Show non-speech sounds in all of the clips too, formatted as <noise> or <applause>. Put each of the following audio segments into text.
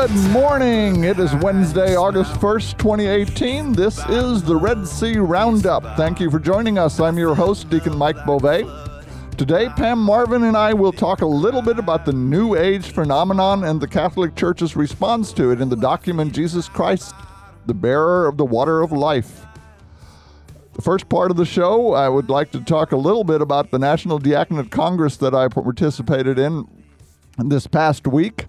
Good morning. It is Wednesday, August 1st, 2018. This is the Red C Roundup. Thank you for joining us. I'm your host, Deacon Mike Beauvais. Today, Pam Marvin and I will talk a little bit about the New Age phenomenon and the Catholic Church's response to it in the document Jesus Christ, the bearer of the water of life. The first part of the show, I would like to talk a little bit about the National Diaconate Congress that I participated in this past week.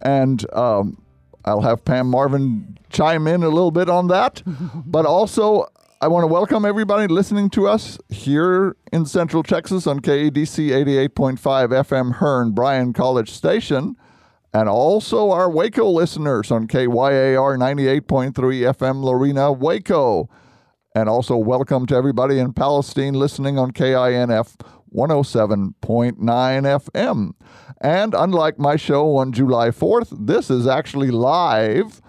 And um, I'll have Pam Marvin chime in a little bit on that. <laughs> but also, I want to welcome everybody listening to us here in Central Texas on KADC 88.5 FM Hearne Bryan College Station, and also our Waco listeners on KYAR 98.3 FM Lorena, Waco. And also, welcome to everybody in Palestine listening on KINF 107.9 FM. And unlike my show on July 4th, this is actually live.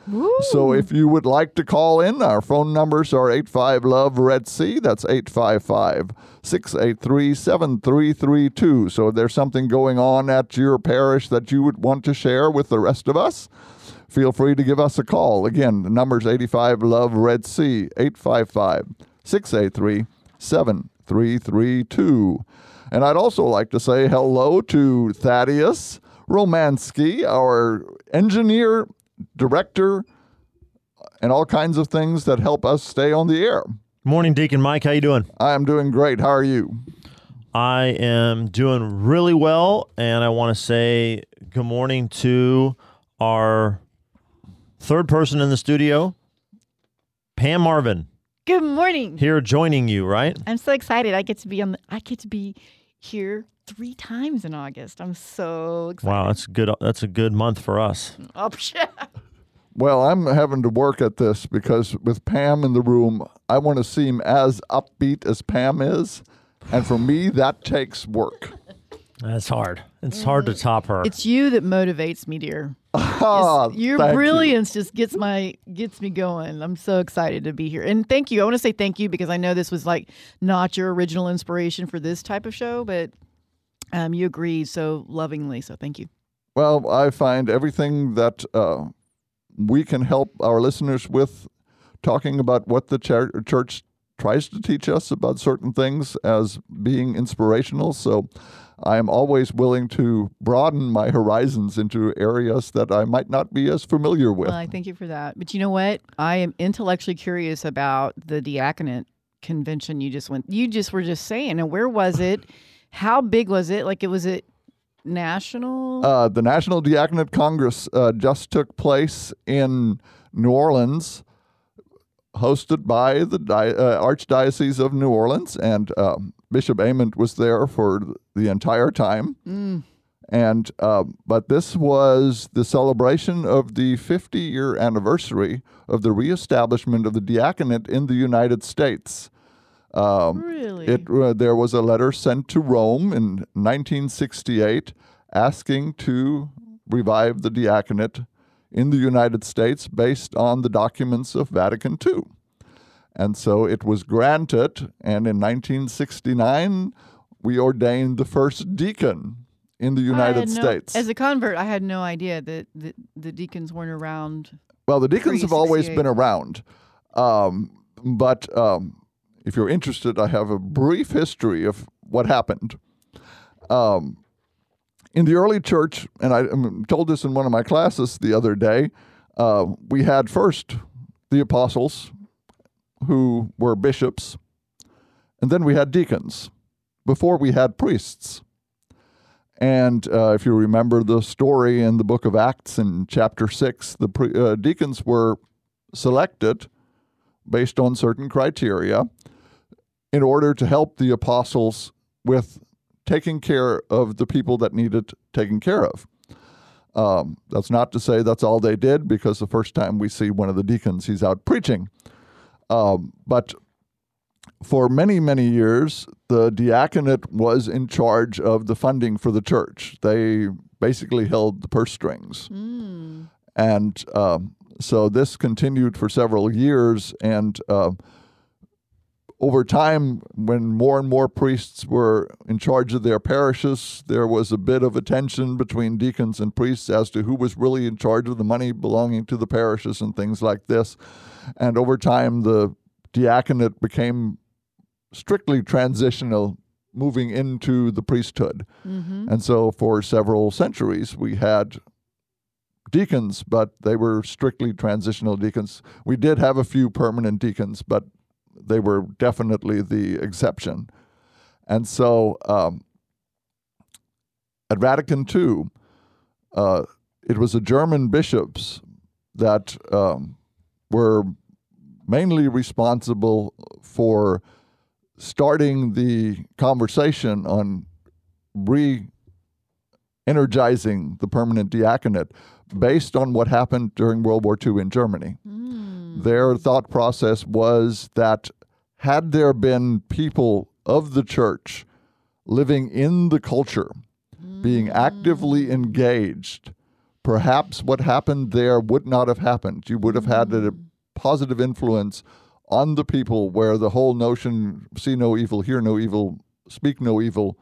So if you would like to call in, our phone numbers are 85 Love Red C. That's 855 683 7332. So if there's something going on at your parish that you would want to share with the rest of us, feel free to give us a call. Again, the number's 85 Love Red C, 855 683 7332. And I'd also like to say hello to Thaddeus Romansky, our engineer, director, and all kinds of things that help us stay on the air. Morning, Deacon Mike. How you doing? I am doing great. How are you? I am doing really well, and I want to say good morning to our third person in the studio, Pam Marvin, Good morning. here joining you. Right? I'm so excited. I get to be on. The, I get to be here three times in August. I'm so excited. Wow, that's good. That's a good month for us. <laughs> Oh, yeah. Well, I'm having to work at this because with Pam in the room, I want to seem as upbeat as Pam is. And for me, that takes work. <laughs> That's hard. It's hard to mm-hmm. top her. It's you that motivates me, dear. It's- your thank you. brilliance just gets my gets me going. I'm so excited to be here. And thank you. I want to say thank you because I know this was like not your original inspiration for this type of show, but um, you agreed so lovingly. So thank you. Well, I find everything that uh, we can help our listeners with talking about what the chur- church tries to teach us about certain things as being inspirational. So I am always willing to broaden my horizons into areas that I might not be as familiar with. Well, I thank you for that. But you know what? I am intellectually curious about the diaconate convention you just went. You just were just saying, and where was it? How big was it? Like it was it national? Uh, the National Diaconate Congress uh, just took place in New Orleans, hosted by the uh, Archdiocese of New Orleans, and uh, Bishop Aymond was there for the entire time. Mm. And uh, but this was the celebration of the 50 year anniversary of the reestablishment of the diaconate in the United States. Um, really? it uh, there was a letter sent to Rome in 1968 asking to revive the diaconate in the United States based on the documents of Vatican II. And so it was granted, and in 1969 we ordained the first deacon in the United no- States. As a convert, I had no idea that the, the deacons weren't around. Well, the deacons have always been around. Um, but um, if you're interested, I have a brief history of what happened. Um, in the early church, and I um, told this in one of my classes the other day, uh, we had first the apostles, who were bishops, and then we had deacons before we had priests. And uh, if you remember the story in the book of Acts in chapter 6, the pre- uh, deacons were selected based on certain criteria in order to help the apostles with taking care of the people that needed taken care of. Um, that's not to say that's all they did, because the first time we see one of the deacons, he's out preaching. Um, but for many, many years, the diaconate was in charge of the funding for the church. They basically held the purse strings. Mm. And um, so this continued for several years. And uh, over time, when more and more priests were in charge of their parishes, there was a bit of a tension between deacons and priests as to who was really in charge of the money belonging to the parishes and things like this. And over time, the diaconate became strictly transitional, moving into the priesthood. Mm-hmm. And so, for several centuries, we had deacons, but they were strictly transitional deacons. We did have a few permanent deacons, but they were definitely the exception. And so um, at Vatican II, uh, it was the German bishops that um, were mainly responsible for starting the conversation on re energizing the permanent diaconate based on what happened during World War II in Germany. Their thought process was that had there been people of the church living in the culture, being actively engaged, perhaps what happened there would not have happened. You would have had a positive influence on the people where the whole notion see no evil, hear no evil, speak no evil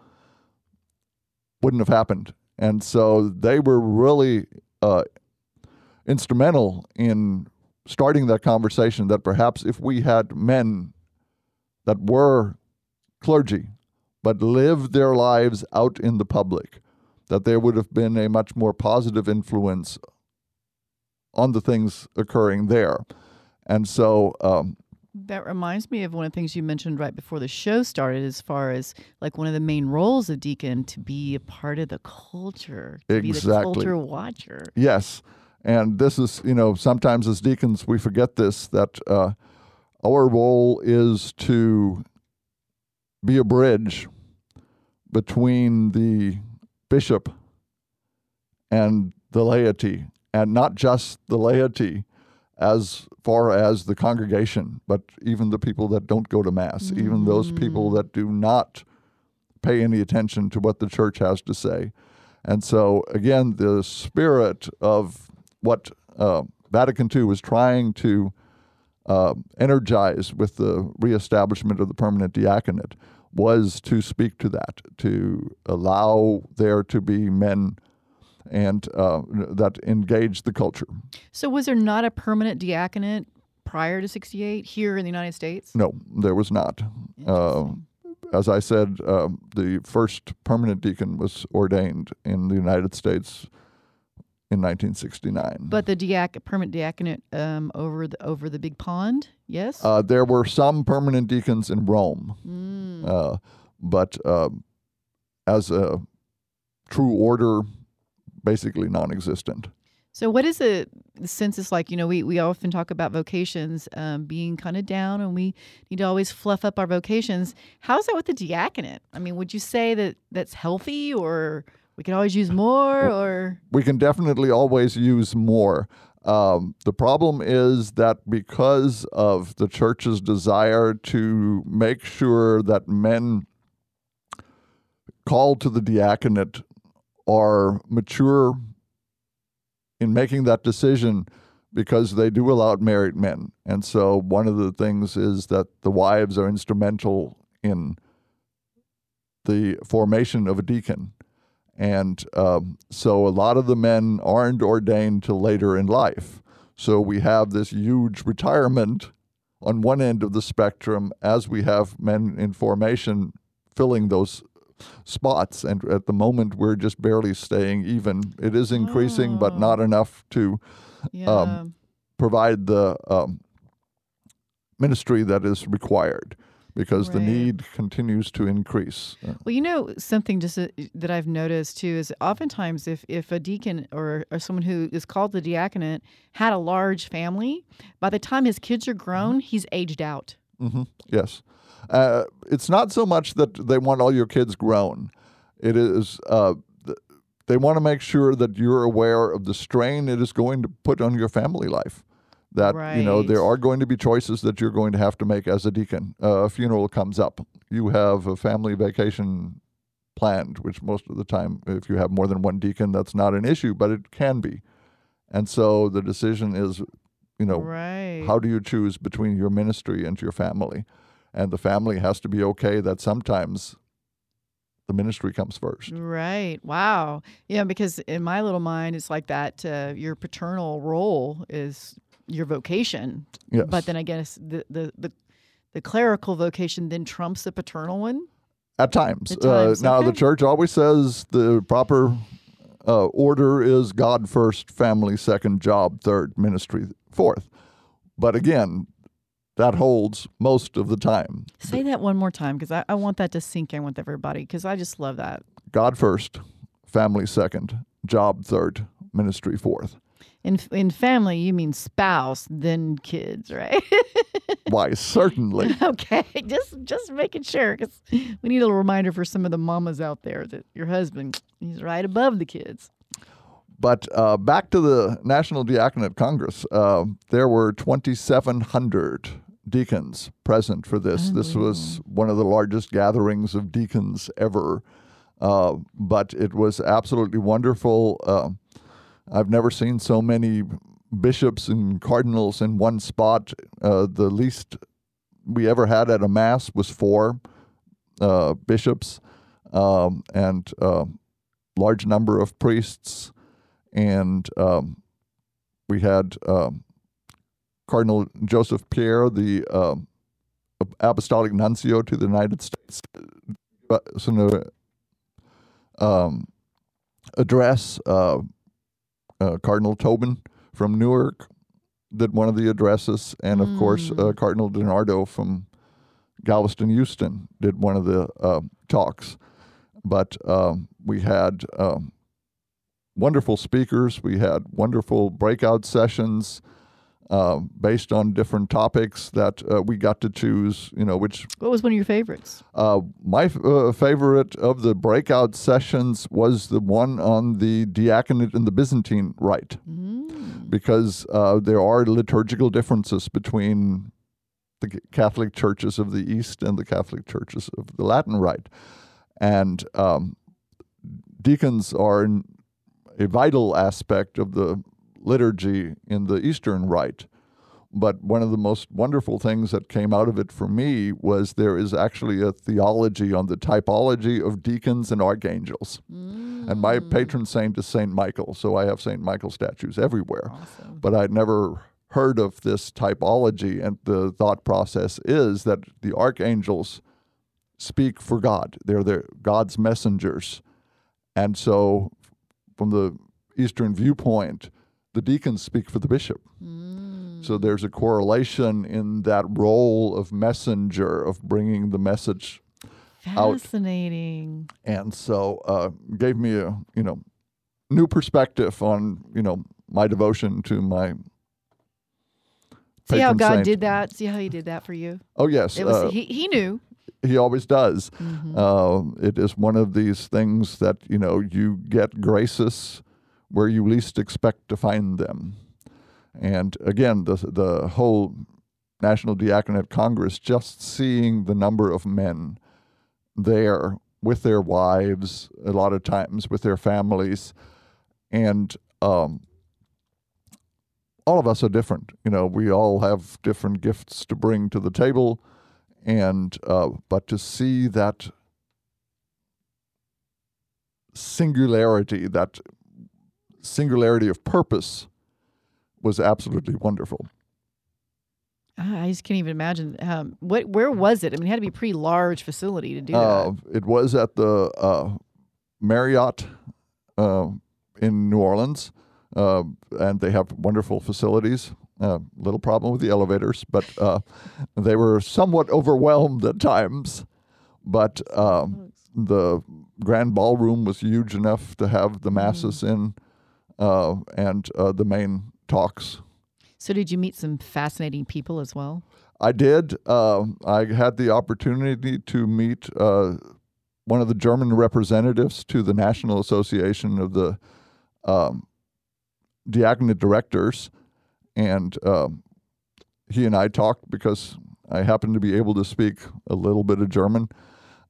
wouldn't have happened. And so they were really uh, instrumental in starting that conversation that perhaps if we had men that were clergy but lived their lives out in the public, that there would have been a much more positive influence on the things occurring there. And so, um, That reminds me of one of the things you mentioned right before the show started, as far as like one of the main roles of deacon to be a part of the culture, to be the Exactly. culture watcher. Yes. And this is, you know, sometimes as deacons, we forget this that uh, our role is to be a bridge between the bishop and the laity, and not just the laity as far as the congregation, but even the people that don't go to Mass, even those people that do not pay any attention to what the church has to say. And so, again, the spirit of what uh, Vatican II was trying to uh, energize with the reestablishment of the permanent diaconate was to speak to that, to allow there to be men and uh, that engage the culture. So, was there not a permanent diaconate prior to 68 here in the United States? No, there was not. Uh, as I said, uh, the first permanent deacon was ordained in the United States in 1969. But the diac- permanent diaconate um, over the over the big pond, yes. Uh, there were some permanent deacons in Rome, Mm. uh, but uh, as a true order, basically non existent. So, what is the the census like? You know, we, we often talk about vocations um, being kind of down, and we need to always fluff up our vocations. How's that with the diaconate? I mean, would you say that that's healthy, or we can always use more, or we can definitely always use more. Um, the problem is that because of the church's desire to make sure that men called to the diaconate are mature in making that decision because they do allow married men. And so one of the things is that the wives are instrumental in the formation of a deacon. And um, so a lot of the men aren't ordained till later in life. So we have this huge retirement on one end of the spectrum as we have men in formation filling those spots. And at the moment, we're just barely staying even. It is increasing, but not enough to yeah, provide the um, ministry that is required because the need continues to increase. Well, you know something just uh, that I've noticed too is oftentimes if if a deacon or, or someone who is called the diaconate had a large family, by the time his kids are grown, he's aged out. hmm Yes. Uh, it's not so much that they want all your kids grown. It is uh, they want to make sure that you're aware of the strain it is going to put on your family life. That you know there are going to be choices that you're going to have to make as a deacon. Uh, a funeral comes up. You have a family vacation planned, which most of the time, if you have more than one deacon, that's not an issue, but it can be. And so the decision is, you know, right. how do you choose between your ministry and your family? and the family has to be okay that sometimes the ministry comes first. Right. Wow. Yeah, because in my little mind, it's like that. Uh, your paternal role is your vocation. Yes. But then I guess the, the, the, the clerical vocation then trumps the paternal one. At times. At times, Uh, now, the church always says the proper uh, order is God first, family second, job third, ministry fourth. But again, that holds most of the time. Say that one more time because I, I want that to sink in with everybody because I just love that. God first, family second, job third, ministry fourth. In in family, you mean spouse, then kids, right? <laughs> Why, certainly. <laughs> okay, just just making sure because we need a little reminder for some of the mamas out there that your husband he's right above the kids. But uh, back to the National Diaconate Congress, uh, there were 2,700 deacons present for this. This was one of the largest gatherings of deacons ever. Uh, but it was absolutely wonderful. Uh, I've never seen so many bishops and cardinals in one spot. Uh, the least we ever had at a mass was four uh, bishops um, and uh, large number of priests and um, we had um, Cardinal Joseph Pierre, the um, Apostolic Nuncio to the United States, uh, so, um, address. Uh, Cardinal Tobin from Newark did one of the addresses, and of course, uh, Cardinal DiNardo from Galveston, Houston, did one of the uh, talks. But um, we had um, wonderful speakers. We had wonderful breakout sessions uh, based on different topics that uh, we got to choose. You know, which What was one of your favorites? uh, my f- uh, favorite of the breakout sessions was the one on the diaconate and the Byzantine rite, because uh, there are liturgical differences between the Catholic churches of the East and the Catholic churches of the Latin rite, and um, deacons are a vital aspect of the liturgy in the Eastern rite. But one of the most wonderful things that came out of it for me was there is actually a theology on the typology of deacons and archangels. Mm. And my patron saint is Saint Michael, so I have Saint Michael statues everywhere. Awesome. But I'd never heard of this typology, and the thought process is that the archangels speak for God. They're the God's messengers. And so from the Eastern viewpoint, the deacons speak for the bishop. So there's a correlation in that role of messenger, of bringing the message. out. Fascinating. And so uh, gave me a, you know, new perspective on, you know, my devotion to my See how God saint. did that? See how He did that for you? Oh, yes. It was uh, he, he knew. he always does. Mm-hmm. Uh, it is one of these things that you know you get graces where you least expect to find them. And again, the the whole National Diaconate Congress, just seeing the number of men there with their wives, a lot of times with their families, and um, all of us are different. You know, we all have different gifts to bring to the table and uh, but to see that singularity, that singularity of purpose, was absolutely wonderful. Ah, I just can't even imagine. Um, what? Where was it? I mean, it had to be a pretty large facility to do Uh, that. it was at the uh, Marriott uh, in New Orleans, uh, and they have wonderful facilities. Uh, little problem with the elevators, but uh, they were somewhat overwhelmed at times. But um, the grand ballroom was huge enough to have the masses in, uh, and uh, the main talks. So, did you meet some fascinating people as well? I did. Uh, I had the opportunity to meet uh, one of the German representatives to the National Association of the um, Diaconate Directors, and um, he and I talked because I happened to be able to speak a little bit of German,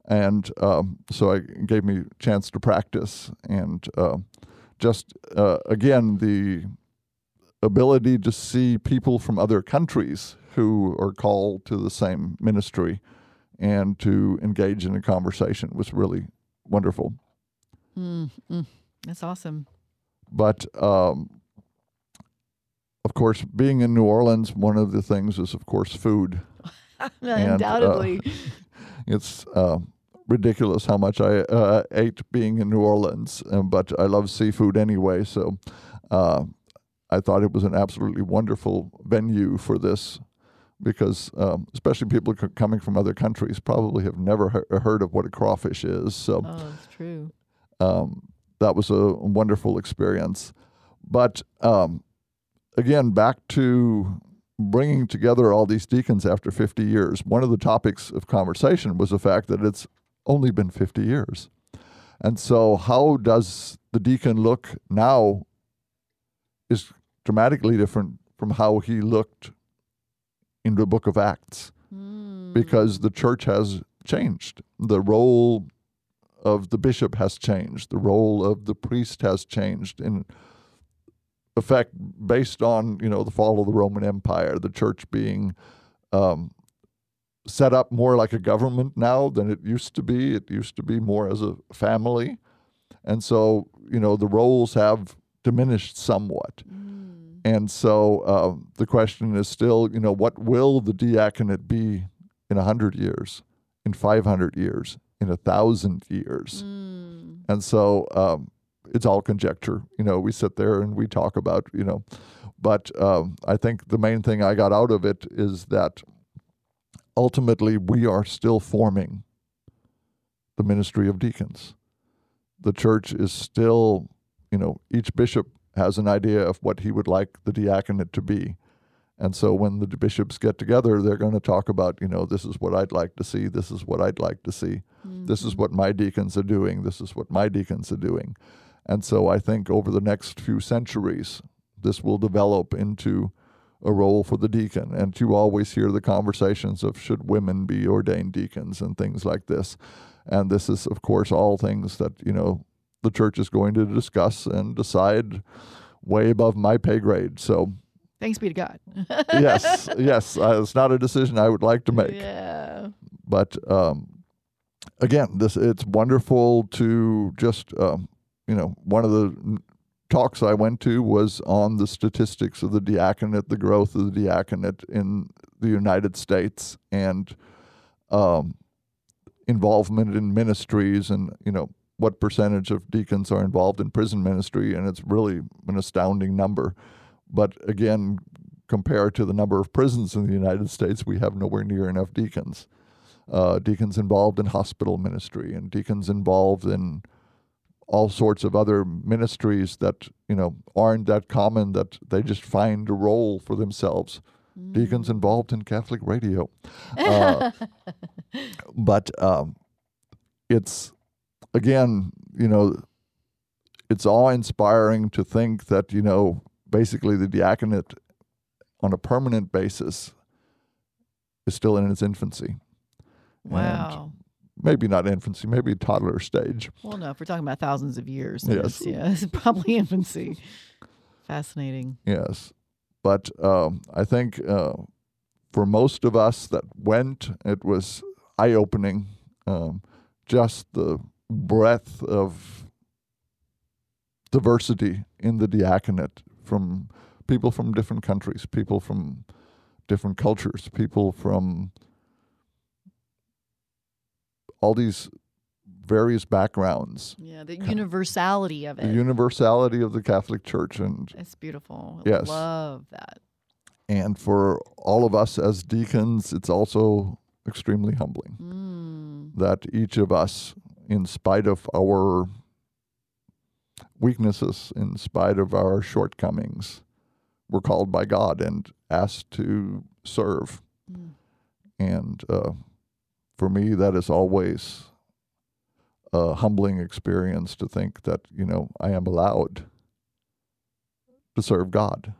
and um, so I gave me a chance to practice and uh, just uh, again the ability to see people from other countries who are called to the same ministry and to engage in a conversation was really wonderful. Mm, mm, that's awesome. But um, of course, being in New Orleans, one of the things is, of course, food. <laughs> Undoubtedly. uh, <laughs> it's uh, ridiculous how much I uh, ate being in New Orleans, um, but I love seafood anyway. So uh, I thought it was an absolutely wonderful venue for this because, um, especially people c- coming from other countries, probably have never he- heard of what a crawfish is. So oh, that's true. um, that was a wonderful experience. But um, again, back to bringing together all these deacons after 50 years. One of the topics of conversation was the fact that it's only been 50 years. And so, how does the deacon look now is dramatically different from how he looked in the book of Acts Mm. because the church has changed. The role of the bishop has changed. The role of the priest has changed. In effect, based on you know the fall of the Roman Empire, the church being um, set up more like a government now than it used to be. It used to be more as a family, and so you know the roles have diminished somewhat. Mm. And so uh, the question is still, you know, what will the diaconate be in a hundred years, in five hundred years, in a thousand years? Mm. And so um, it's all conjecture. You know, we sit there and we talk about, you know, but um, I think the main thing I got out of it is that ultimately we are still forming the ministry of deacons. The church is still, you know, each bishop has an idea of what he would like the diaconate to be. And so when the bishops get together, they're going to talk about, you know, this is what I'd like to see, this is what I'd like to see. This is mm-hmm. what my deacons are doing. This is what my deacons are doing. And so I think over the next few centuries, this will develop into a role for the deacon. And you always hear the conversations of should women be ordained deacons and things like this. And this is, of course, all things that, you know, the church is going to discuss and decide way above my pay grade. So, Thanks be to God. <laughs> yes, yes, uh, it's not a decision I would like to make Yeah. but um, again, this it's wonderful to just um, you know one of the talks I went to was on the statistics of the diaconate, the growth of the diaconate in the United States, and um, involvement in ministries, and you know what percentage of deacons are involved in prison ministry, and it's really an astounding number. But again, compared to the number of prisons in the United States, we have nowhere near enough deacons uh, deacons involved in hospital ministry and deacons involved in all sorts of other ministries that you know aren't that common that they just find a role for themselves. Deacons involved in catholic radio. Uh, <laughs> but um, it's again you know it's awe inspiring to think that you know basically the diaconate on a permanent basis is still in its infancy. Wow. Maybe not infancy, maybe toddler stage. Well, no, if we're talking about thousands of years, Yes. yeah, <laughs> it's probably infancy. Fascinating. Yes, but um, I think uh, for most of us that went, it was eye opening. Um, just the breadth of diversity in the diaconate from people from different countries, people from different cultures, people from all these various backgrounds. Yeah, the universality of it. The universality of the Catholic Church and It's beautiful. I Yes. Love that. And for all of us as deacons, it's also extremely humbling Mm. that each of us, in spite of our weaknesses, in spite of our shortcomings, we're called by God and asked to serve. Mm. And uh, for me, that is always a humbling experience to think that, you know, I am allowed to serve God.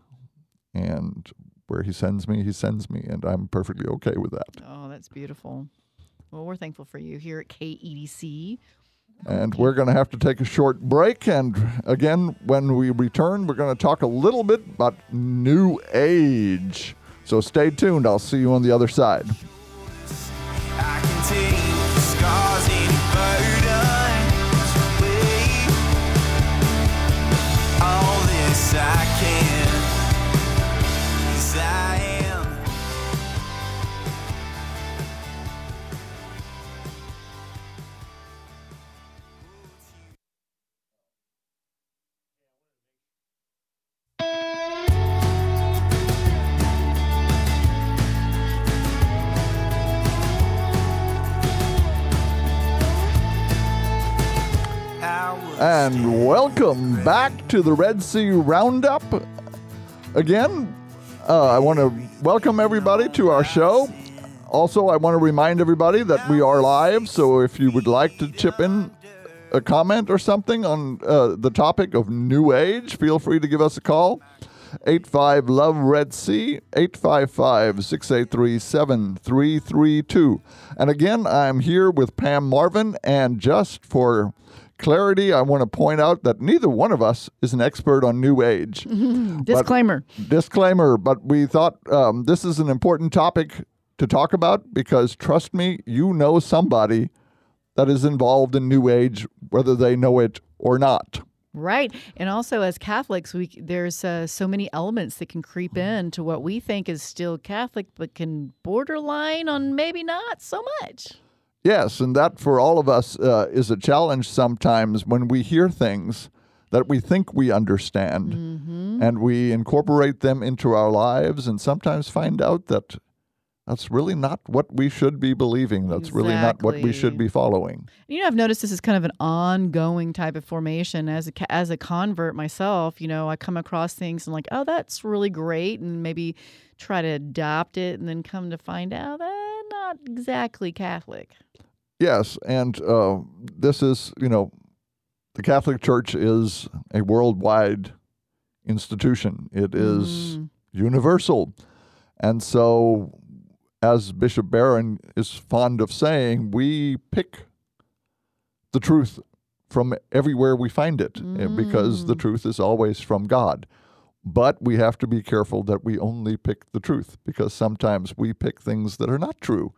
And where He sends me, He sends me. And I'm perfectly okay with that. Oh, that's beautiful. Well, we're thankful for you here at KEDC. And we're going to have to take a short break. And again, when we return, we're going to talk a little bit about New Age. So stay tuned. I'll see you on the other side. And welcome back to the Red C Roundup. Again, uh, I want to welcome everybody to our show. Also, I want to remind everybody that we are live, so if you would like to chip in a comment or something on uh, the topic of New Age, feel free to give us a call. 85 Love Red C, 855 683 7332. And again, I'm here with Pam Marvin, and just for clarity, I want to point out that neither one of us is an expert on New Age. <laughs> Disclaimer. Disclaimer, but we thought um, this is an important topic to talk about because trust me, you know somebody that is involved in New Age, whether they know it or not. Right. And also, as Catholics, we there's uh, so many elements that can creep in to what we think is still Catholic, but can borderline on maybe not so much. Yes, and that for all of us uh, is a challenge sometimes when we hear things that we think we understand Mm-hmm. and we incorporate them into our lives and sometimes find out that that's really not what we should be believing. That's really not what we should be following. You know, I've noticed this is kind of an ongoing type of formation. As a as a convert myself, you know, I come across things and like, oh, that's really great, and maybe try to adopt it, and then come to find out that not exactly Catholic. Yes, and uh, this is, you know, the Catholic Church is a worldwide institution. It is Mm. universal. And so, as Bishop Barron is fond of saying, we pick the truth from everywhere we find it uh, because the truth is always from God. But we have to be careful that we only pick the truth because sometimes we pick things that are not true.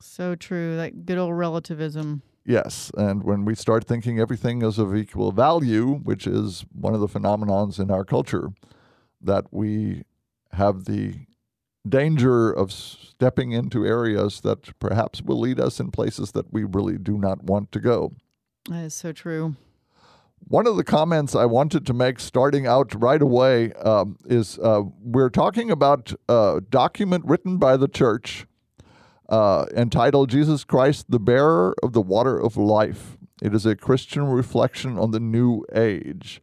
So true. That good old relativism. Yes, and when we start thinking everything is of equal value, which is one of the phenomenons in our culture, that we have the danger of stepping into areas that perhaps will lead us in places that we really do not want to go. That is so true. One of the comments I wanted to make starting out right away um, is uh, we're talking about a document written by the church uh, entitled Jesus Christ, the Bearer of the Water of Life. It is a Christian reflection on the new age.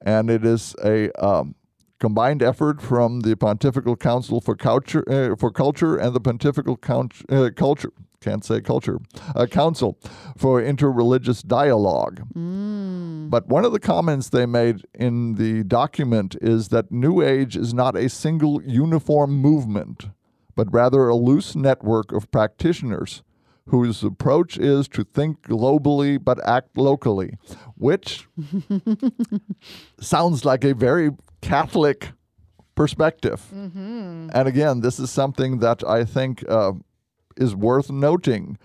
And it is a um, combined effort from the Pontifical Council for Culture, uh, for Culture and the Pontifical Count, uh, Culture, can't say culture, uh, Council for Interreligious Dialogue. But one of the comments they made in the document is that New Age is not a single uniform movement, but rather a loose network of practitioners whose approach is to think globally but act locally, which <laughs> sounds like a very Catholic perspective. And again, this is something that I think uh, is worth noting.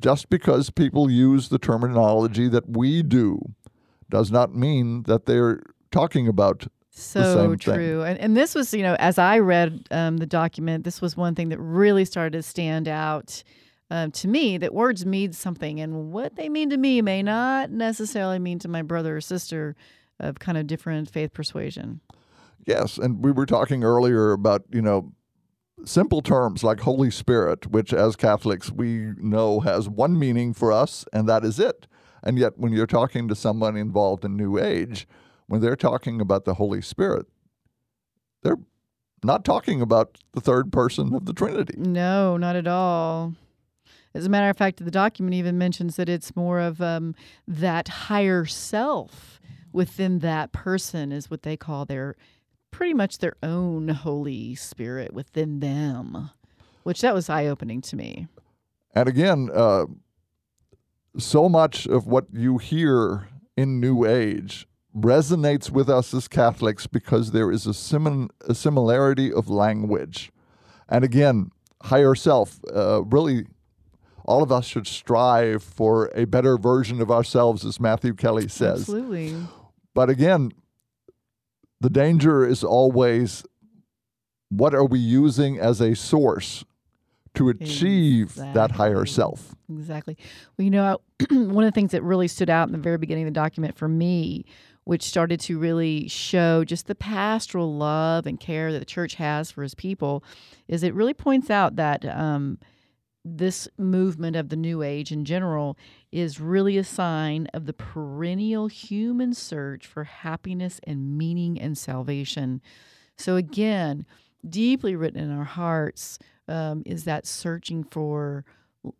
Just because people use the terminology that we do does not mean that they're talking about So same thing. true. And, and this was, you know, as I read um, the document, this was one thing that really started to stand out um, to me that words mean something. And what they mean to me may not necessarily mean to my brother or sister of kind of different faith persuasion. Yes, and we were talking earlier about, you know, simple terms like Holy Spirit, which as Catholics we know has one meaning for us, and that is it. And yet, when you're talking to someone involved in New Age, when they're talking about the Holy Spirit, they're not talking about the third person of the Trinity. No, not at all. As a matter of fact, the document even mentions that it's more of um, that higher self within that person is what they call their pretty much their own Holy Spirit within them, which that was eye opening to me. And again, uh, so much of what you hear in New Age resonates with us as Catholics because there is a, simin- a similarity of language. And again, higher self, uh, really, all of us should strive for a better version of ourselves, as Matthew Kelly says. Absolutely. But again, the danger is always what are we using as a source to achieve that higher self? Exactly. Well, you know, <clears throat> one of the things that really stood out in the very beginning of the document for me, which started to really show just the pastoral love and care that the church has for his people, is it really points out that um, this movement of the New Age in general is really a sign of the perennial human search for happiness and meaning and salvation. So, again, deeply written in our hearts um, is that searching for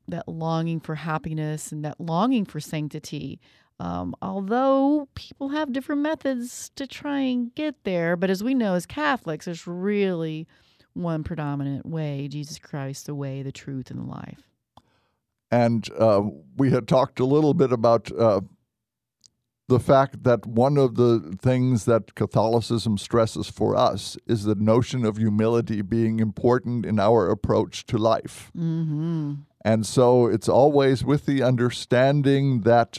that longing for happiness and that longing for sanctity. Um, although people have different methods to try and get there, but as we know as Catholics, there's really one predominant way Jesus Christ, the way, the truth, and the life. And uh, we had talked a little bit about uh, the fact that one of the things that Catholicism stresses for us is the notion of humility being important in our approach to life. Mm-hmm. And so it's always with the understanding that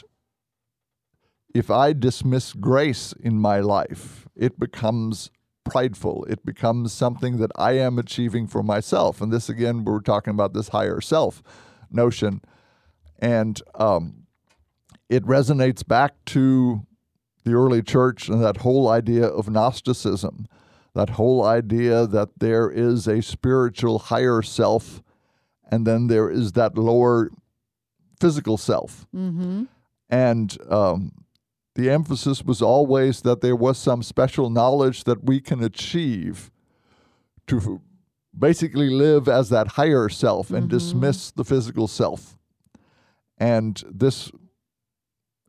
if I dismiss grace in my life, it becomes prideful. It becomes something that I am achieving for myself. And this, again, we're talking about this higher self notion. And um, it resonates back to the early church and that whole idea of Gnosticism, that whole idea that there is a spiritual higher self and then there is that lower physical self. Mm-hmm. And um, the emphasis was always that there was some special knowledge that we can achieve to basically live as that higher self and Mhm. dismiss the physical self. And this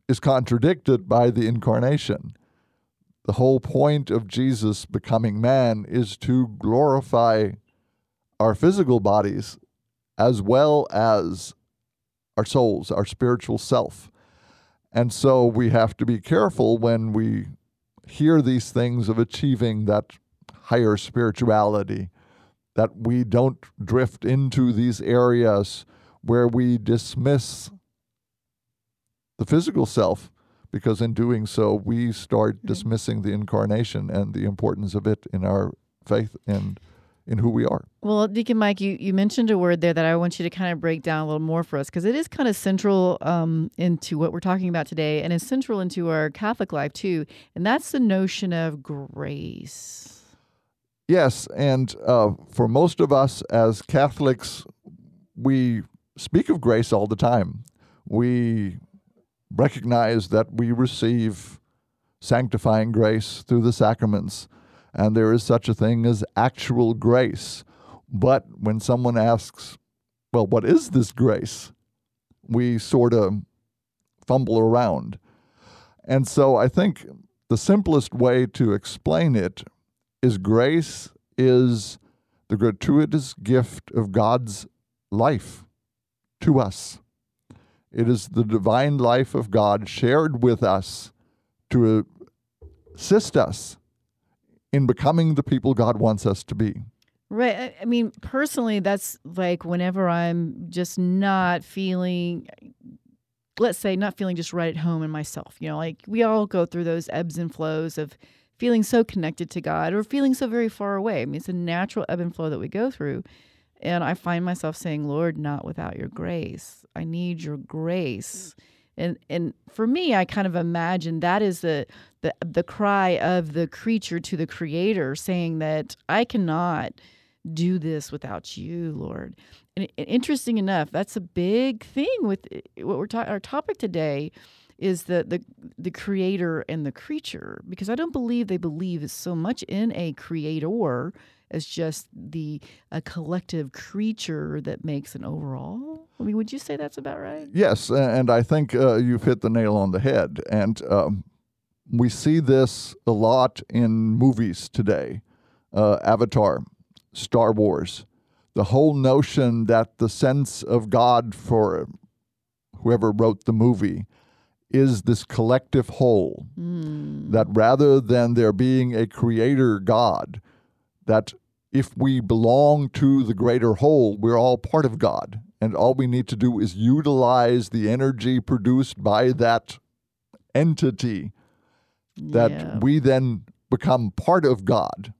is contradicted by the incarnation. The whole point of Jesus becoming man is to glorify our physical bodies as well as our souls, our spiritual self. And so we have to be careful when we hear these things of achieving that higher spirituality, that we don't drift into these areas where we dismiss the physical self, because in doing so, we start mm-hmm. dismissing the incarnation and the importance of it in our faith and in who we are. Well, Deacon Mike, you, you mentioned a word there that I want you to kind of break down a little more for us because it is kind of central um, into what we're talking about today and is central into our Catholic life too. And that's the notion of grace. Yes, and uh, for most of us as Catholics, we speak of grace all the time. We recognize that we receive sanctifying grace through the sacraments, and there is such a thing as actual grace. But when someone asks, well, what is this grace? We sort of fumble around. And so I think the simplest way to explain it is grace is the gratuitous gift of God's life to us. It is the divine life of God shared with us to assist us in becoming the people God wants us to be. Right. I, mean, personally, that's like whenever I'm just not feeling, let's say, not feeling just right at home in myself. You know, like we all go through those ebbs and flows of feeling so connected to God or feeling so very far away. I mean, it's a natural ebb and flow that we go through. And I find myself saying, Lord, not without your grace. I need your grace. And and for me, I kind of imagine that is the the the cry of the creature to the creator saying that I cannot do this without you, Lord. And, and interesting enough, that's a big thing with eh, what we're talking. Our topic today is the the the creator and the creature because I don't believe they believe so much in a creator as just the a collective creature that makes an overall. I mean, would you say that's about right? Yes, and I think uh, you've hit the nail on the head. And um, we see this a lot in movies today uh, Avatar, Star Wars. The whole notion that the sense of God for whoever wrote the movie is this collective whole. Hmm. That rather than there being a creator God, that if we belong to the greater whole, we're all part of God. And all we need to do is utilize the energy produced by that entity that Yeah. we then become part of God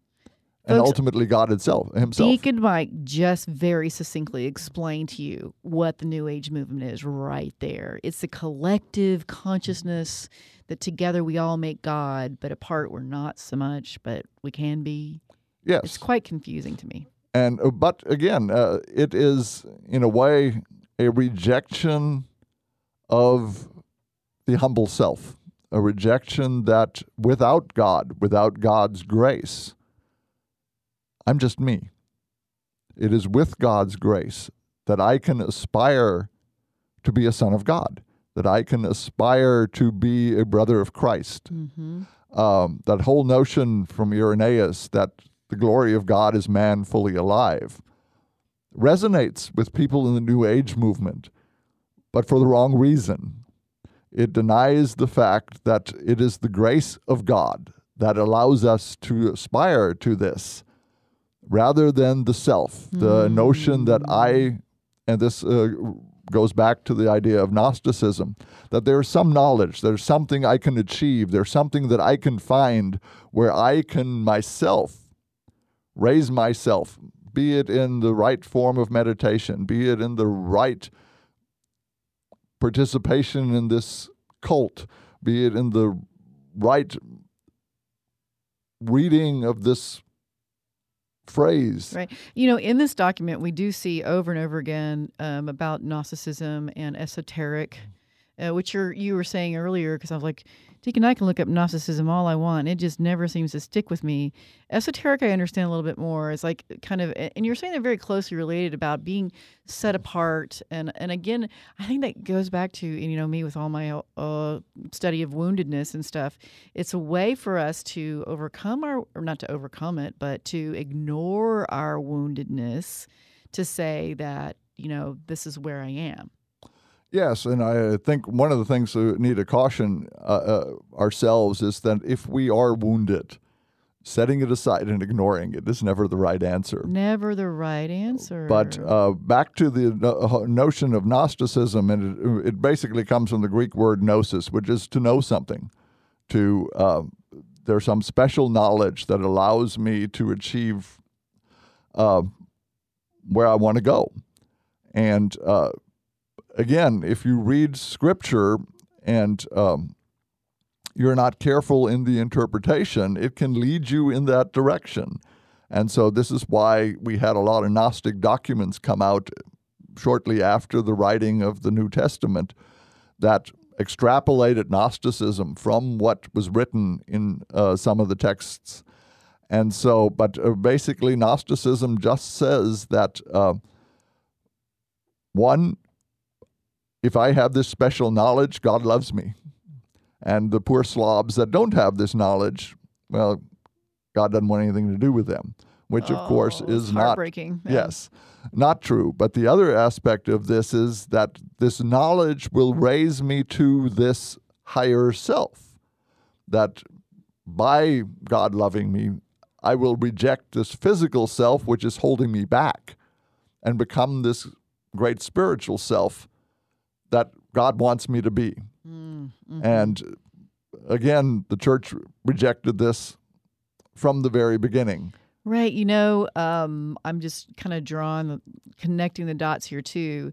and Folks, ultimately God itself himself. Deacon Mike just very succinctly explained to you what the New Age movement is right there. It's the collective consciousness that together we all make God, but apart we're not so much, but we can be. Yes. It's quite confusing to me. and uh, but again, uh, it is in a way a rejection of the humble self, a rejection that without God, without God's grace, I'm just me. It is with God's grace that I can aspire to be a son of God, that I can aspire to be a brother of Christ. Mm-hmm. Um, that whole notion from Irenaeus that the glory of God is man fully alive resonates with people in the New Age movement, but for the wrong reason. It denies the fact that it is the grace of God that allows us to aspire to this rather than the self, the notion that I, and this uh, goes back to the idea of Gnosticism, that there's some knowledge, there's something I can achieve, there's something that I can find where I can myself raise myself, be it in the right form of meditation, be it in the right participation in this cult, be it in the right reading of this phrase. Right. You know, in this document, we do see over and over again um, about Gnosticism and esoteric, uh, which you were saying earlier, because I was like, Deacon, I can look up Gnosticism all I want. It just never seems to stick with me. Esoteric, I understand a little bit more. It's like kind of, and you're saying they're very closely related about being set apart. And and again, I think that goes back to you know me with all my uh, study of woundedness and stuff. It's a way for us to overcome our, or not to overcome it, but to ignore our woundedness, to say that you know this is where I am. Yes, and I think one of the things we need to caution uh, uh, ourselves is that if we are wounded, setting it aside and ignoring it is never the right answer. Never the right answer. But uh, back to the no- notion of Gnosticism, and it, it basically comes from the Greek word gnosis, which is to know something. To uh, there's some special knowledge that allows me to achieve uh, where I want to go, and uh, again, if you read scripture and um, you're not careful in the interpretation, it can lead you in that direction. And so, this is why we had a lot of Gnostic documents come out shortly after the writing of the New Testament that extrapolated Gnosticism from what was written in uh, some of the texts. And so, but uh, basically, Gnosticism just says that uh, one, if I have this special knowledge, God loves me. And the poor slobs that don't have this knowledge, well, God doesn't want anything to do with them, which of course Oh, is not heartbreaking. Yeah. Yes, not true. But the other aspect of this is that this knowledge will raise me to this higher self. That by God loving me, I will reject this physical self, which is holding me back, and become this great spiritual self that God wants me to be. Mm, mhm. And again, the church rejected this from the very beginning. Right. You know, um, I'm just kind of drawing, connecting the dots here too.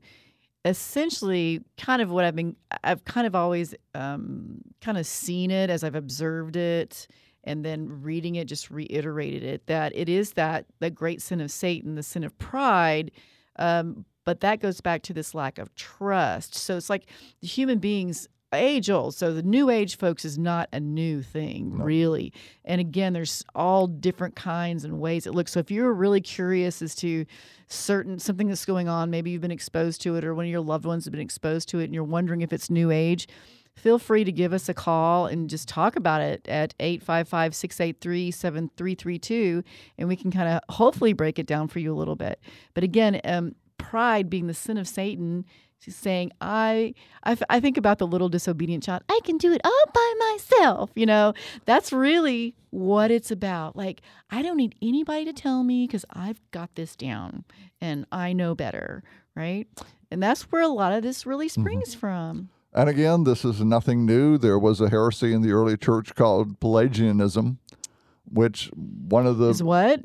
Essentially, kind of what I've been, I've kind of always um, kind of seen it as I've observed it and then reading it, just reiterated it that it is that, that great sin of Satan, the sin of pride. Um, but that goes back to this lack of trust. So it's like the human beings age old. So the new age folks is not a new thing, No. really. And again, there's all different kinds and ways it looks. So if you're really curious as to certain something that's going on, maybe you've been exposed to it or one of your loved ones have been exposed to it and you're wondering if it's new age, feel free to give us a call and just talk about it at 855-683-7332 and we can kind of hopefully break it down for you a little bit. But again, um, pride being the sin of Satan, she's saying, I, I, f- I think about the little disobedient child. I can do it all by myself. You know, that's really what it's about. Like, I don't need anybody to tell me because I've got this down and I know better. Right. And that's where a lot of this really springs from. And again, this is nothing new. There was a heresy in the early church called Pelagianism, which one of the Is what?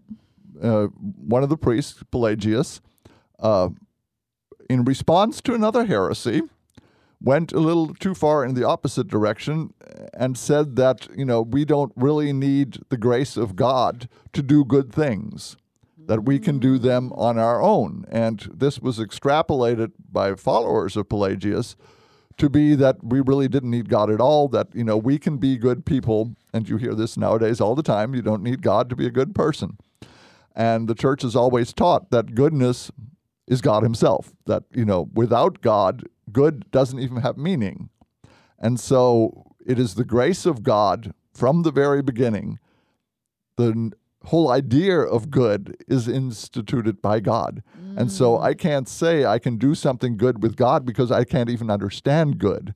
uh, one of the priests, Pelagius, uh, in response to another heresy, went a little too far in the opposite direction and said that you know we don't really need the grace of God to do good things. that we can do them on our own. And this was extrapolated by followers of Pelagius to be that we really didn't need God at all, that, you know, we can be good people. And you hear this nowadays all the time. You don't need God to be a good person. And the church has always taught that goodness is God Himself, that, you know, without God, good doesn't even have meaning. And so it is the grace of God from the very beginning. The whole idea of good is instituted by God. And so mm. I can't say I can do something good with God because I can't even understand good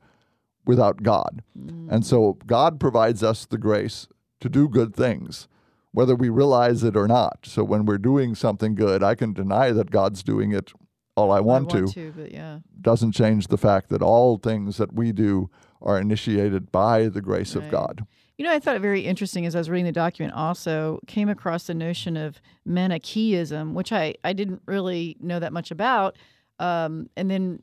without God. Mm. And so God provides us the grace to do good things, whether we realize it or not. So when we're doing something good, I can deny that God's doing it all I want, I want to. to, but yeah. Doesn't change the fact that all things that we do are initiated by the grace of God. You know, I thought it very interesting as I was reading the document. Also, came across the notion of Manichaeism, which I I didn't really know that much about, um, and then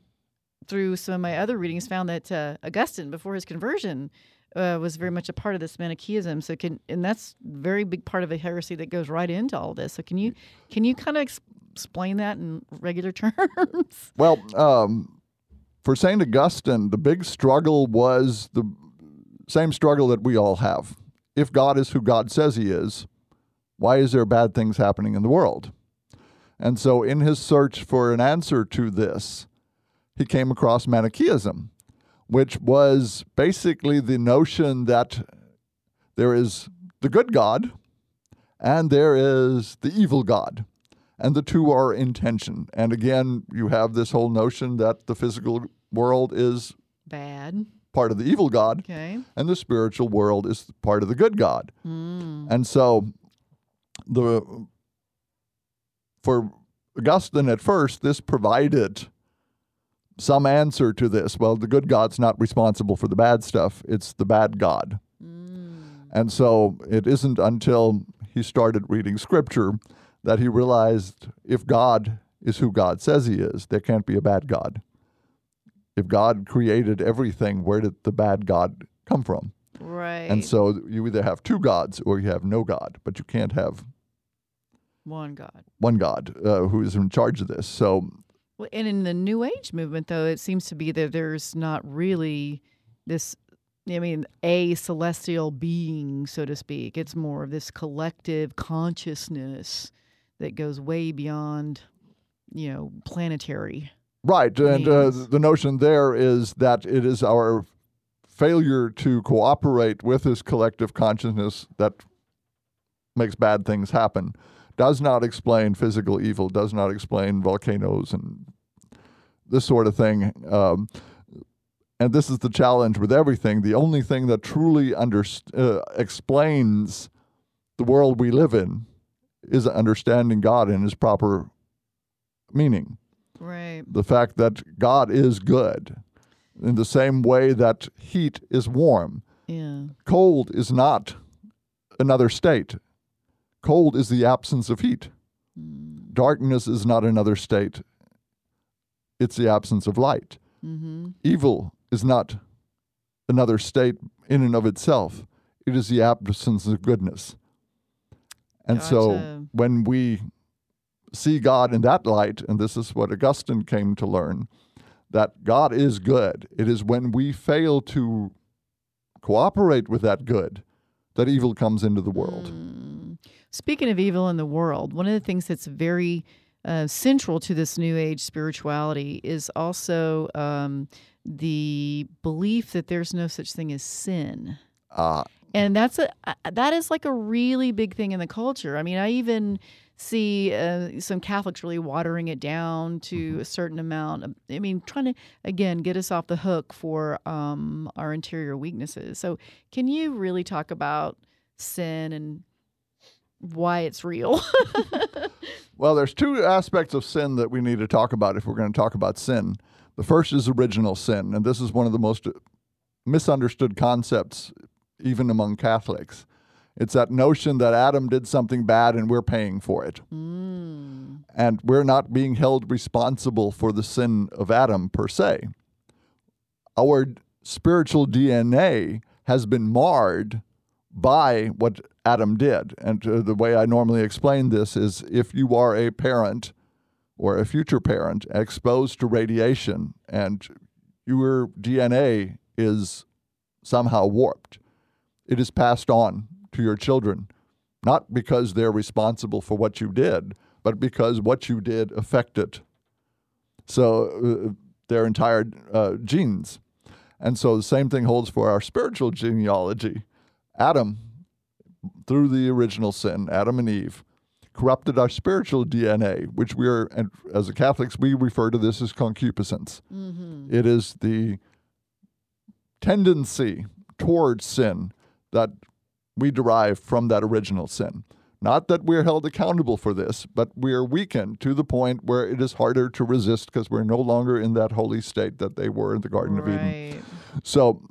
through some of my other readings, found that uh, Augustine, before his conversion, uh, was very much a part of this Manichaeism. So can and that's very big part of a heresy that goes right into all this. So can you can you kind of ex- explain that in regular <laughs> terms? Well, um, for St. Augustine, the big struggle was the same struggle that we all have. If God is who God says he is, why is there bad things happening in the world? And so, in his search for an answer to this, he came across Manichaeism, which was basically the notion that there is the good God and there is the evil God and the two are in tension. And again, you have this whole notion that the physical world is Bad. part of the evil God, Okay. and the spiritual world is part of the good God. Mm. And so, the for Augustine at first, this provided some answer to this. Well, the good God's not responsible for the bad stuff; it's the bad God. Mm. And so it isn't until he started reading scripture that he realized if God is who God says he is, there can't be a bad God. If God created everything, where did the bad God come from? Right. And so you either have two gods or you have no God, but you can't have one God. one God uh, who is in charge of this. So Well, and in the New Age movement, though, it seems to be that there's not really this. I mean, a celestial being, so to speak. It's more of this collective consciousness that goes way beyond, you know, planetary. Right, and uh, the notion there is that it is our failure to cooperate with this collective consciousness that makes bad things happen. Does not explain physical evil. Does not explain volcanoes and this sort of thing. Um, and this is the challenge with everything. The only thing that truly underst- uh, explains the world we live in is understanding God in His proper meaning Right. the fact that God is good in the same way that heat is warm. Yeah. Cold is not another state. Cold is the absence of heat. Darkness is not another state. It's the absence of light. Mm-hmm. Evil is not another state in and of itself. It is the absence of goodness. And so when we see God in that light, and this is what Augustine came to learn, that God is good. It is when we fail to cooperate with that good that evil comes into the world. Mm. Speaking of evil in the world, one of the things that's very uh, central to this New Age spirituality is also um, the belief that there's no such thing as sin. Uh, and that's a uh, that is like a really big thing in the culture. I mean, I even see uh, some Catholics really watering it down to a certain amount. Of, I mean, trying to again get us off the hook for um, our interior weaknesses. So, can you really talk about sin and why it's real? <laughs> well, there's two aspects of sin that we need to talk about if we're going to talk about sin. The first is original sin, and this is one of the most misunderstood concepts even among Catholics. It's that notion that Adam did something bad and we're paying for it. mm. And we're not being held responsible for the sin of Adam per se. Our spiritual DNA has been marred by what Adam did. And uh, the way I normally explain this is if you are a parent or a future parent exposed to radiation and your DNA is somehow warped, it is passed on to your children, not because they're responsible for what you did, but because what you did affected so uh, their entire uh, genes. And so the same thing holds for our spiritual genealogy. Adam, through the original sin, Adam and Eve, corrupted our spiritual DNA, which we are, and as a Catholics, we refer to this as concupiscence. Mm-hmm. It is the tendency towards sin that we derive from that original sin. Not that we're held accountable for this, but we are weakened to the point where it is harder to resist because we're no longer in that holy state that they were in the Garden of Eden. So,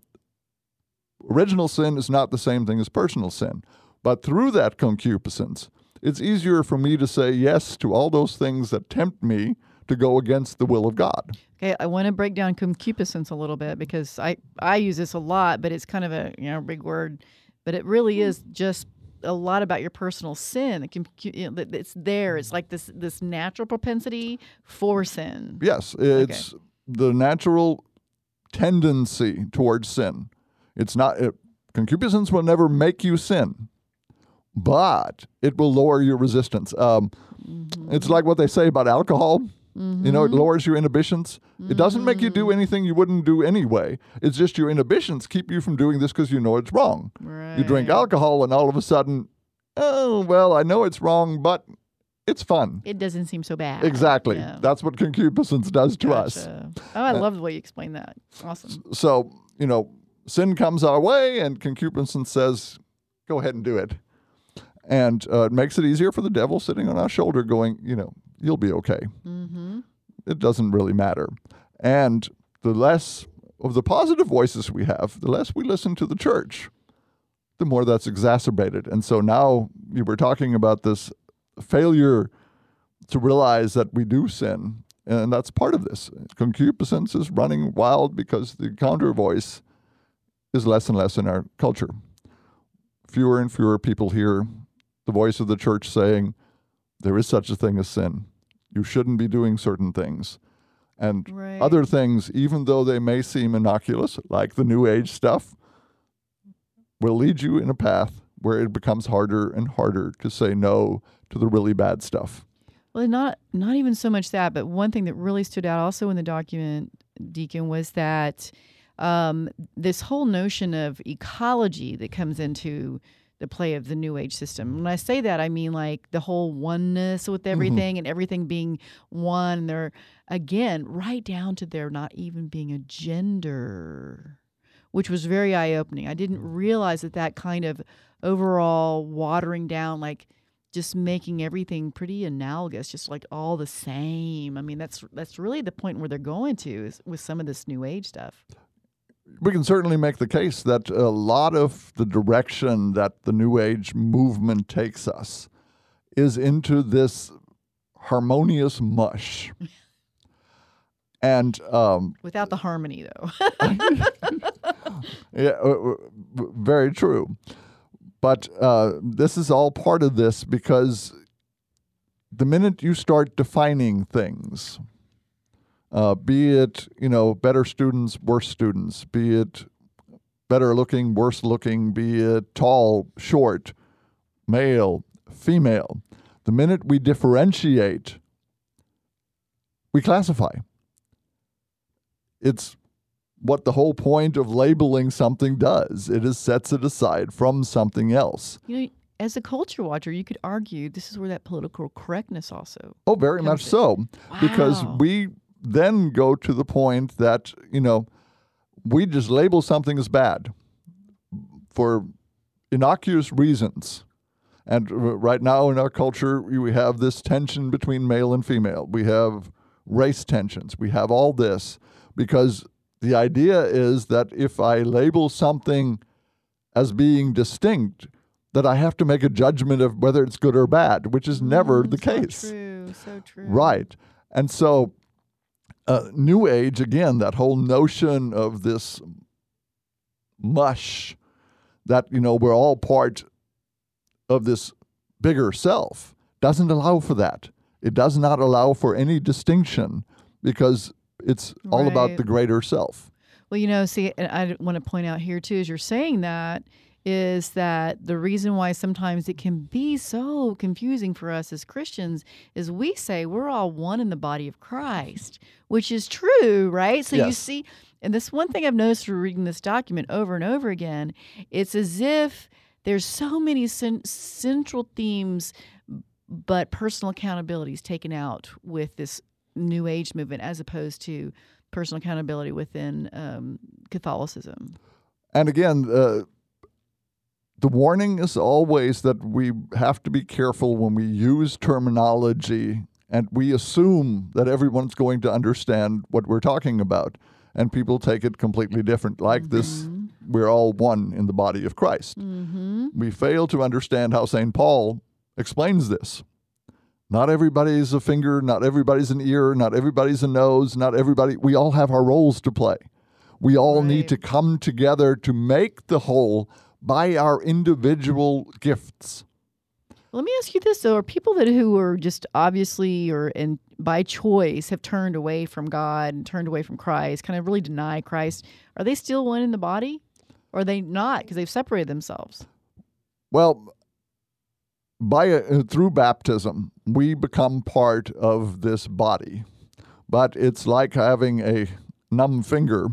original sin is not the same thing as personal sin. But through that concupiscence, it's easier for me to say yes to all those things that tempt me to go against the will of God. Okay, I want to break down concupiscence a little bit because I I use this a lot, but it's kind of a you know big word, but it really is just a lot about your personal sin. It can, you know, that it's there. It's like this this natural propensity for sin. Yes, it's the natural tendency towards sin. It's not, it, concupiscence will never make you sin, but it will lower your resistance. Um, mm-hmm. It's like what they say about alcohol. You know, it mm-hmm. lowers your inhibitions. It doesn't make you do mm-hmm. anything you wouldn't do anyway. It's just your inhibitions keep you from doing this because you know it's wrong. Right. You drink alcohol, and all of a sudden, oh, well, I know it's wrong, but it's fun. It doesn't seem so bad. Exactly. Yeah. That's what concupiscence does to us. Oh, I uh, love the way you explain that. Awesome. So, you know, sin comes our way, and concupiscence says, go ahead and do it. And uh, it makes it easier for the devil sitting on our shoulder, going, you know, you'll be okay. Mm-hmm. It doesn't really matter. And the less of the positive voices we have, the less we listen to the church, the more that's exacerbated. And so now you were talking about this failure to realize that we do sin. And that's part of this. Concupiscence is running wild because the counter voice is less and less in our culture. Fewer and fewer people hear the voice of the church saying, there is such a thing as sin. You shouldn't be doing certain things. And Right. other things, even though they may seem innocuous, like the New Age stuff, will lead you in a path where it becomes harder and harder to say no to the really bad stuff. Well, not not even so much that, but one thing that really stood out also in the document, Deacon, was that um, this whole notion of ecology that comes into the play of the New Age system. When I say that, I mean like the whole oneness with mm-hmm. everything and everything being one. And they're again right down to there not even being a gender, which was very eye opening. I didn't realize that that kind of overall watering down, like just making everything pretty analogous, just like all the same. I mean, that's that's really the point where they're going to is with some of this new age stuff. We can certainly make the case that a lot of the direction that the New Age movement takes us is into this harmonious mush. <laughs> And um, Without the harmony, though. <laughs> <laughs> Yeah, uh, uh, very true. But uh, this is all part of this because the minute you start defining things, uh, be it you know better students, worse students, be it better looking, worse looking, be it tall, short, male, female, the minute we differentiate, we classify. It's what the whole point of labeling something does. It is sets it aside from something else. you know, as a culture watcher, you could argue this is where that political correctness also. Oh, very much Comes so. Because we then go to the point that, you know, we just label something as bad for innocuous reasons. And right now in our culture, we have this tension between male and female. We have race tensions. We have all this because the idea is that if I label something as being distinct, that I have to make a judgment of whether it's good or bad, which is never the Mm, so case. True, so true. Right. And so, uh, New Age, again, that whole notion of this mush that, you know, we're all part of this bigger self doesn't allow for that. It does not allow for any distinction because it's all about the greater self. Well, you know, see, and I want to point out here too, as you're saying that, is that the reason why sometimes it can be so confusing for us as Christians is we say we're all one in the body of Christ, which is true, right? So you see, and this one thing I've noticed through reading this document over and over again, it's as if there's so many cen- central themes, but personal accountability is taken out with this New Age movement as opposed to personal accountability within um, Catholicism. And again, uh, the warning is always that we have to be careful when we use terminology and we assume that everyone's going to understand what we're talking about. And people take it completely different, like this we're all one in the body of Christ. Mm-hmm. We fail to understand how St. Paul explains this. Not everybody's a finger, not everybody's an ear, not everybody's a nose, not everybody. We all have our roles to play. We all need to come together to make the whole by our individual gifts. Let me ask you this though: Are people that who are just obviously or and by choice have turned away from God and turned away from Christ, kind of really deny Christ? Are they still one in the body, or are they not because they've separated themselves? Well, by uh, through baptism, we become part of this body, but it's like having a numb finger.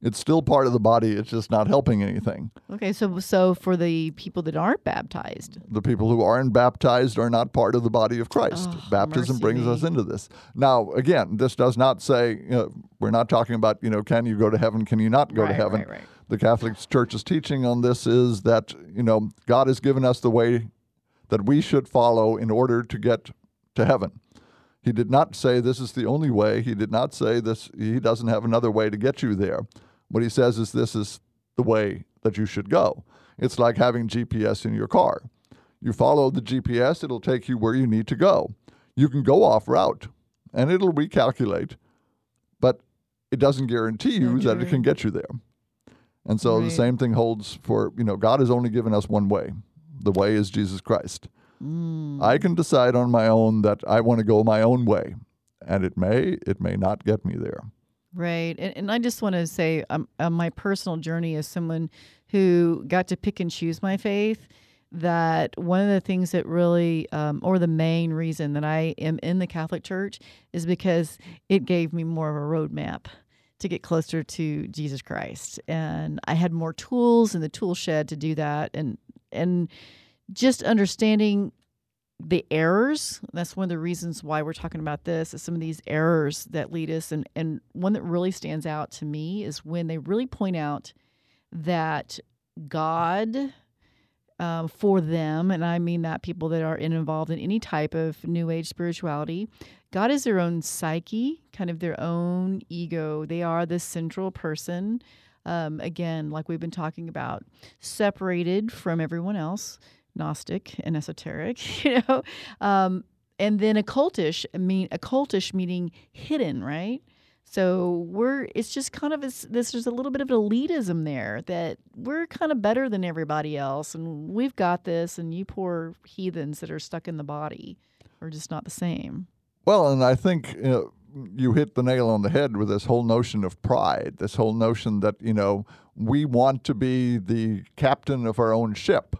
It's still part of the body. It's just not helping anything. Okay, so so for the people that aren't baptized, The people who aren't baptized are not part of the body of Christ. Oh, Baptism brings me. us into this. Now, again, this does not say you know, we're not talking about you know can you go to heaven, can you not go to heaven. right, right. The Catholic Church's teaching on this is that you know God has given us the way that we should follow in order to get to heaven. He did not say this is the only way. He did not say this. He doesn't have another way to get you there. What he says is this is the way that you should go. It's like having GPS in your car. You follow the GPS, it'll take you where you need to go. You can go off route and it'll recalculate, but it doesn't guarantee you that it can get you there. And so the same thing holds for, you know, God has only given us one way. The way is Jesus Christ. Mm. I can decide on my own that I want to go my own way, and it may, it may not get me there. Right. And, and I just want to say, um, on my personal journey as someone who got to pick and choose my faith, that one of the things that really, um, or the main reason that I am in the Catholic Church is because it gave me more of a roadmap to get closer to Jesus Christ. And I had more tools in the tool shed to do that. And, and just understanding the errors that's one of the reasons why we're talking about this is some of these errors that lead us and and one that really stands out to me is when they really point out that god um, for them and i mean that people that are in, involved in any type of new age spirituality god is their own psyche kind of their own ego. They are the central person um, again like we've been talking about separated from everyone else Gnostic and esoteric, <laughs> you know, um, and then occultish. Mean, occultish meaning hidden, right? So we're. It's just kind of this. this there's a little bit of elitism there that we're kind of better than everybody else, and we've got this, and you poor heathens that are stuck in the body are just not the same. Well, and I think you, know, you hit the nail on the head with this whole notion of pride, this whole notion that, you know, we want to be the captain of our own ship.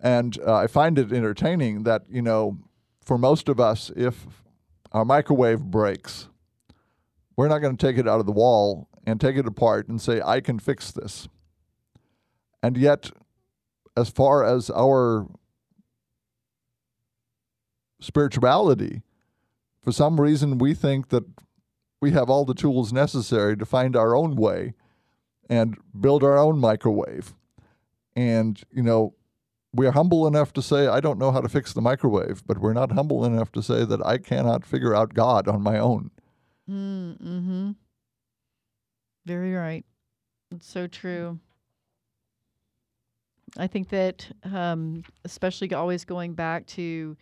And uh, I find it entertaining that, you know, for most of us, if our microwave breaks, we're not going to take it out of the wall and take it apart and say, I can fix this. And yet, as far as our spirituality, for some reason, we think that we have all the tools necessary to find our own way and build our own microwave. And, you know, we're humble enough to say, I don't know how to fix the microwave, but we're not humble enough to say that I cannot figure out God on my own. Mm-hmm. Very right. It's so true. I think that, um, especially always going back to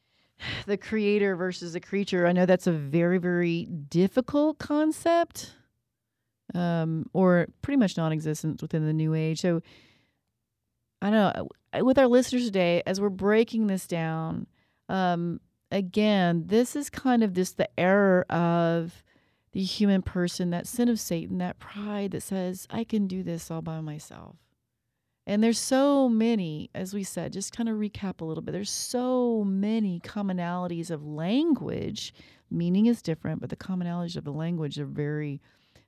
<sighs> the creator versus the creature, I know that's a very, very difficult concept, um, or pretty much non-existent within the New Age. So I don't know. With our listeners today, as we're breaking this down, um, again, this is kind of just the error of the human person, that sin of Satan, that pride that says, I can do this all by myself. And there's so many, as we said, just kind of recap a little bit. There's so many commonalities of language. Meaning is different, but the commonalities of the language are very,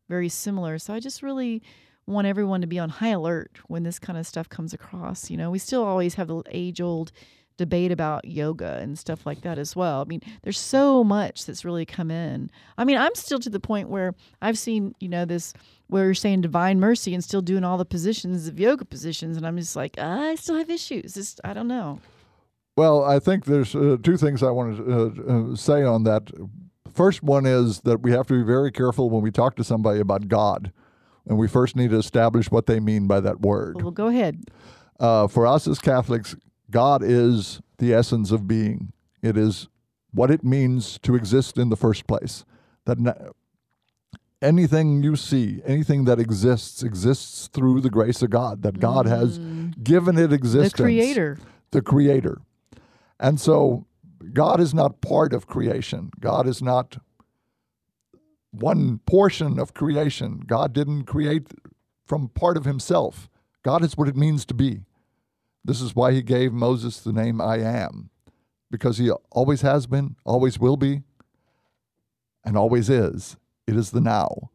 very similar. So I just really want everyone to be on high alert when this kind of stuff comes across. You know, we still always have the age old debate about yoga and stuff like that as well. I mean, there's so much that's really come in. I mean, I'm still to the point where I've seen, you know, this where you're saying divine mercy and still doing all the positions of yoga positions, and I'm just like, I still have issues. Just I don't know. Well, I think there's uh, two things I want to uh, uh, say on that. First one is that we have to be very careful when we talk to somebody about God, and we first need to establish what they mean by that word. Well, go ahead. Uh, for us as Catholics, God is the essence of being. It is what it means to exist in the first place. That anything you see, anything that exists, exists through the grace of God, that God has Mm. given it existence. The creator. The creator. And so God is not part of creation. God is not one portion of creation. God didn't create from part of himself. God is what it means to be. This is why he gave Moses the name I am, because he always has been, always will be, and always is. It is the now.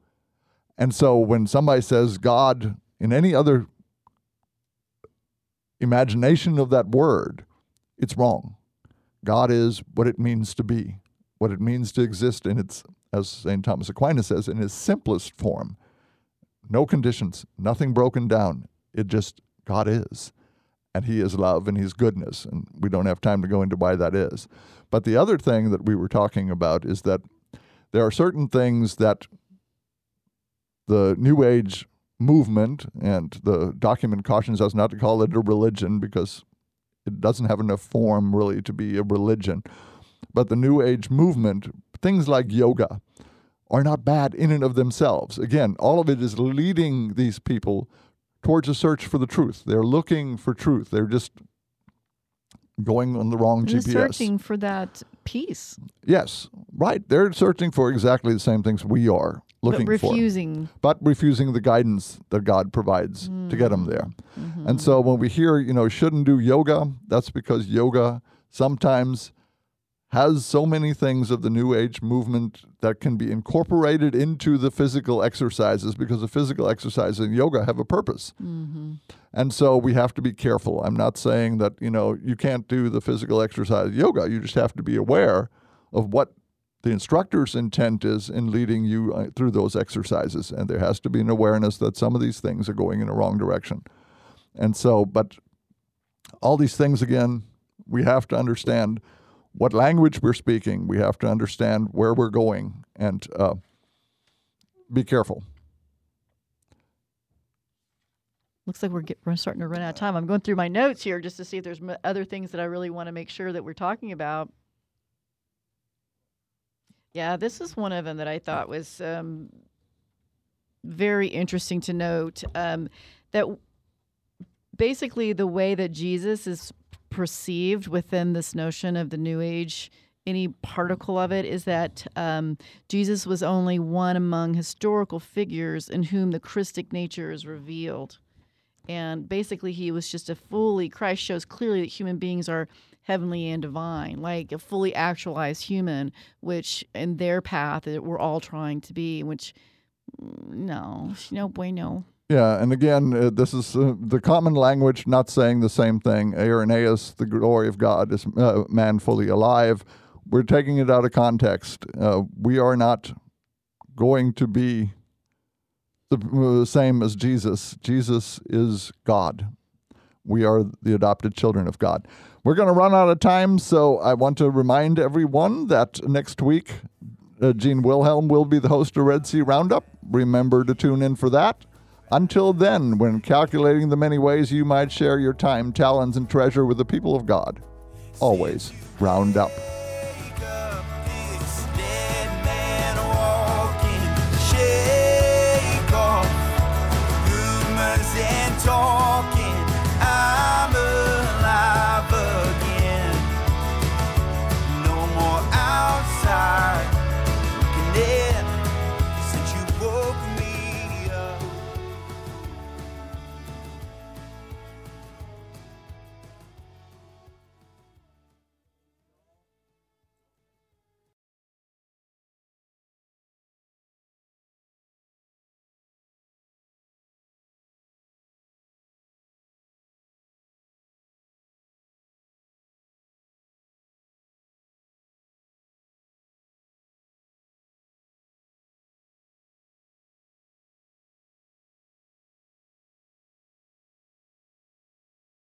And so when somebody says God in any other imagination of that word, it's wrong. God is what it means to be, what it means to exist in its, as St. Thomas Aquinas says, in its simplest form. No conditions, nothing broken down. It just, God is. And He is love and He's goodness. And we don't have time to go into why that is. But the other thing that we were talking about is that there are certain things that the New Age movement, and the document cautions us not to call it a religion because it doesn't have enough form really to be a religion. But the New Age movement, things like yoga, are not bad in and of themselves. Again, all of it is leading these people towards a search for the truth. They're looking for truth. They're just going on the wrong They're GPS. searching for that peace, Yes, right. They're searching for exactly the same things we are looking but for refusing. but refusing the guidance that God provides to get them there. Mm-hmm. And so when we hear, you know, shouldn't do yoga, that's because yoga sometimes has so many things of the New Age movement that can be incorporated into the physical exercises because the physical exercises in yoga have a purpose. Mm-hmm. And so we have to be careful. I'm not saying that, you know, you can't do the physical exercise yoga. You just have to be aware of what the instructor's intent is in leading you uh, through those exercises. And there has to be an awareness that some of these things are going in the wrong direction. And so, but all these things, again, we have to understand what language we're speaking. We have to understand where we're going and uh, be careful. Looks like we're, get, we're starting to run out of time. I'm going through my notes here just to see if there's m- other things that I really want to make sure that we're talking about. Yeah, this is one of them that I thought was um, very interesting to note. Um, that basically the way that Jesus is perceived within this notion of the New Age, any particle of it, is that um, Jesus was only one among historical figures in whom the Christic nature is revealed. And basically he was just a fully christ shows clearly that human beings are heavenly and divine like a fully actualized human which in their path we're all trying to be which mm, no no bueno Yeah, and again, uh, this is uh, the common language, not saying the same thing. Irenaeus, the glory of God is uh, man fully alive. We're taking it out of context. Uh, we are not going to be the uh, same as Jesus. Jesus is God. We are the adopted children of God. We're going to run out of time, so I want to remind everyone that next week, uh, Gene Wilhelm will be the host of Red C Roundup. Remember to tune in for that. Until then, when calculating the many ways you might share your time, talents, and treasure with the people of God, always round up.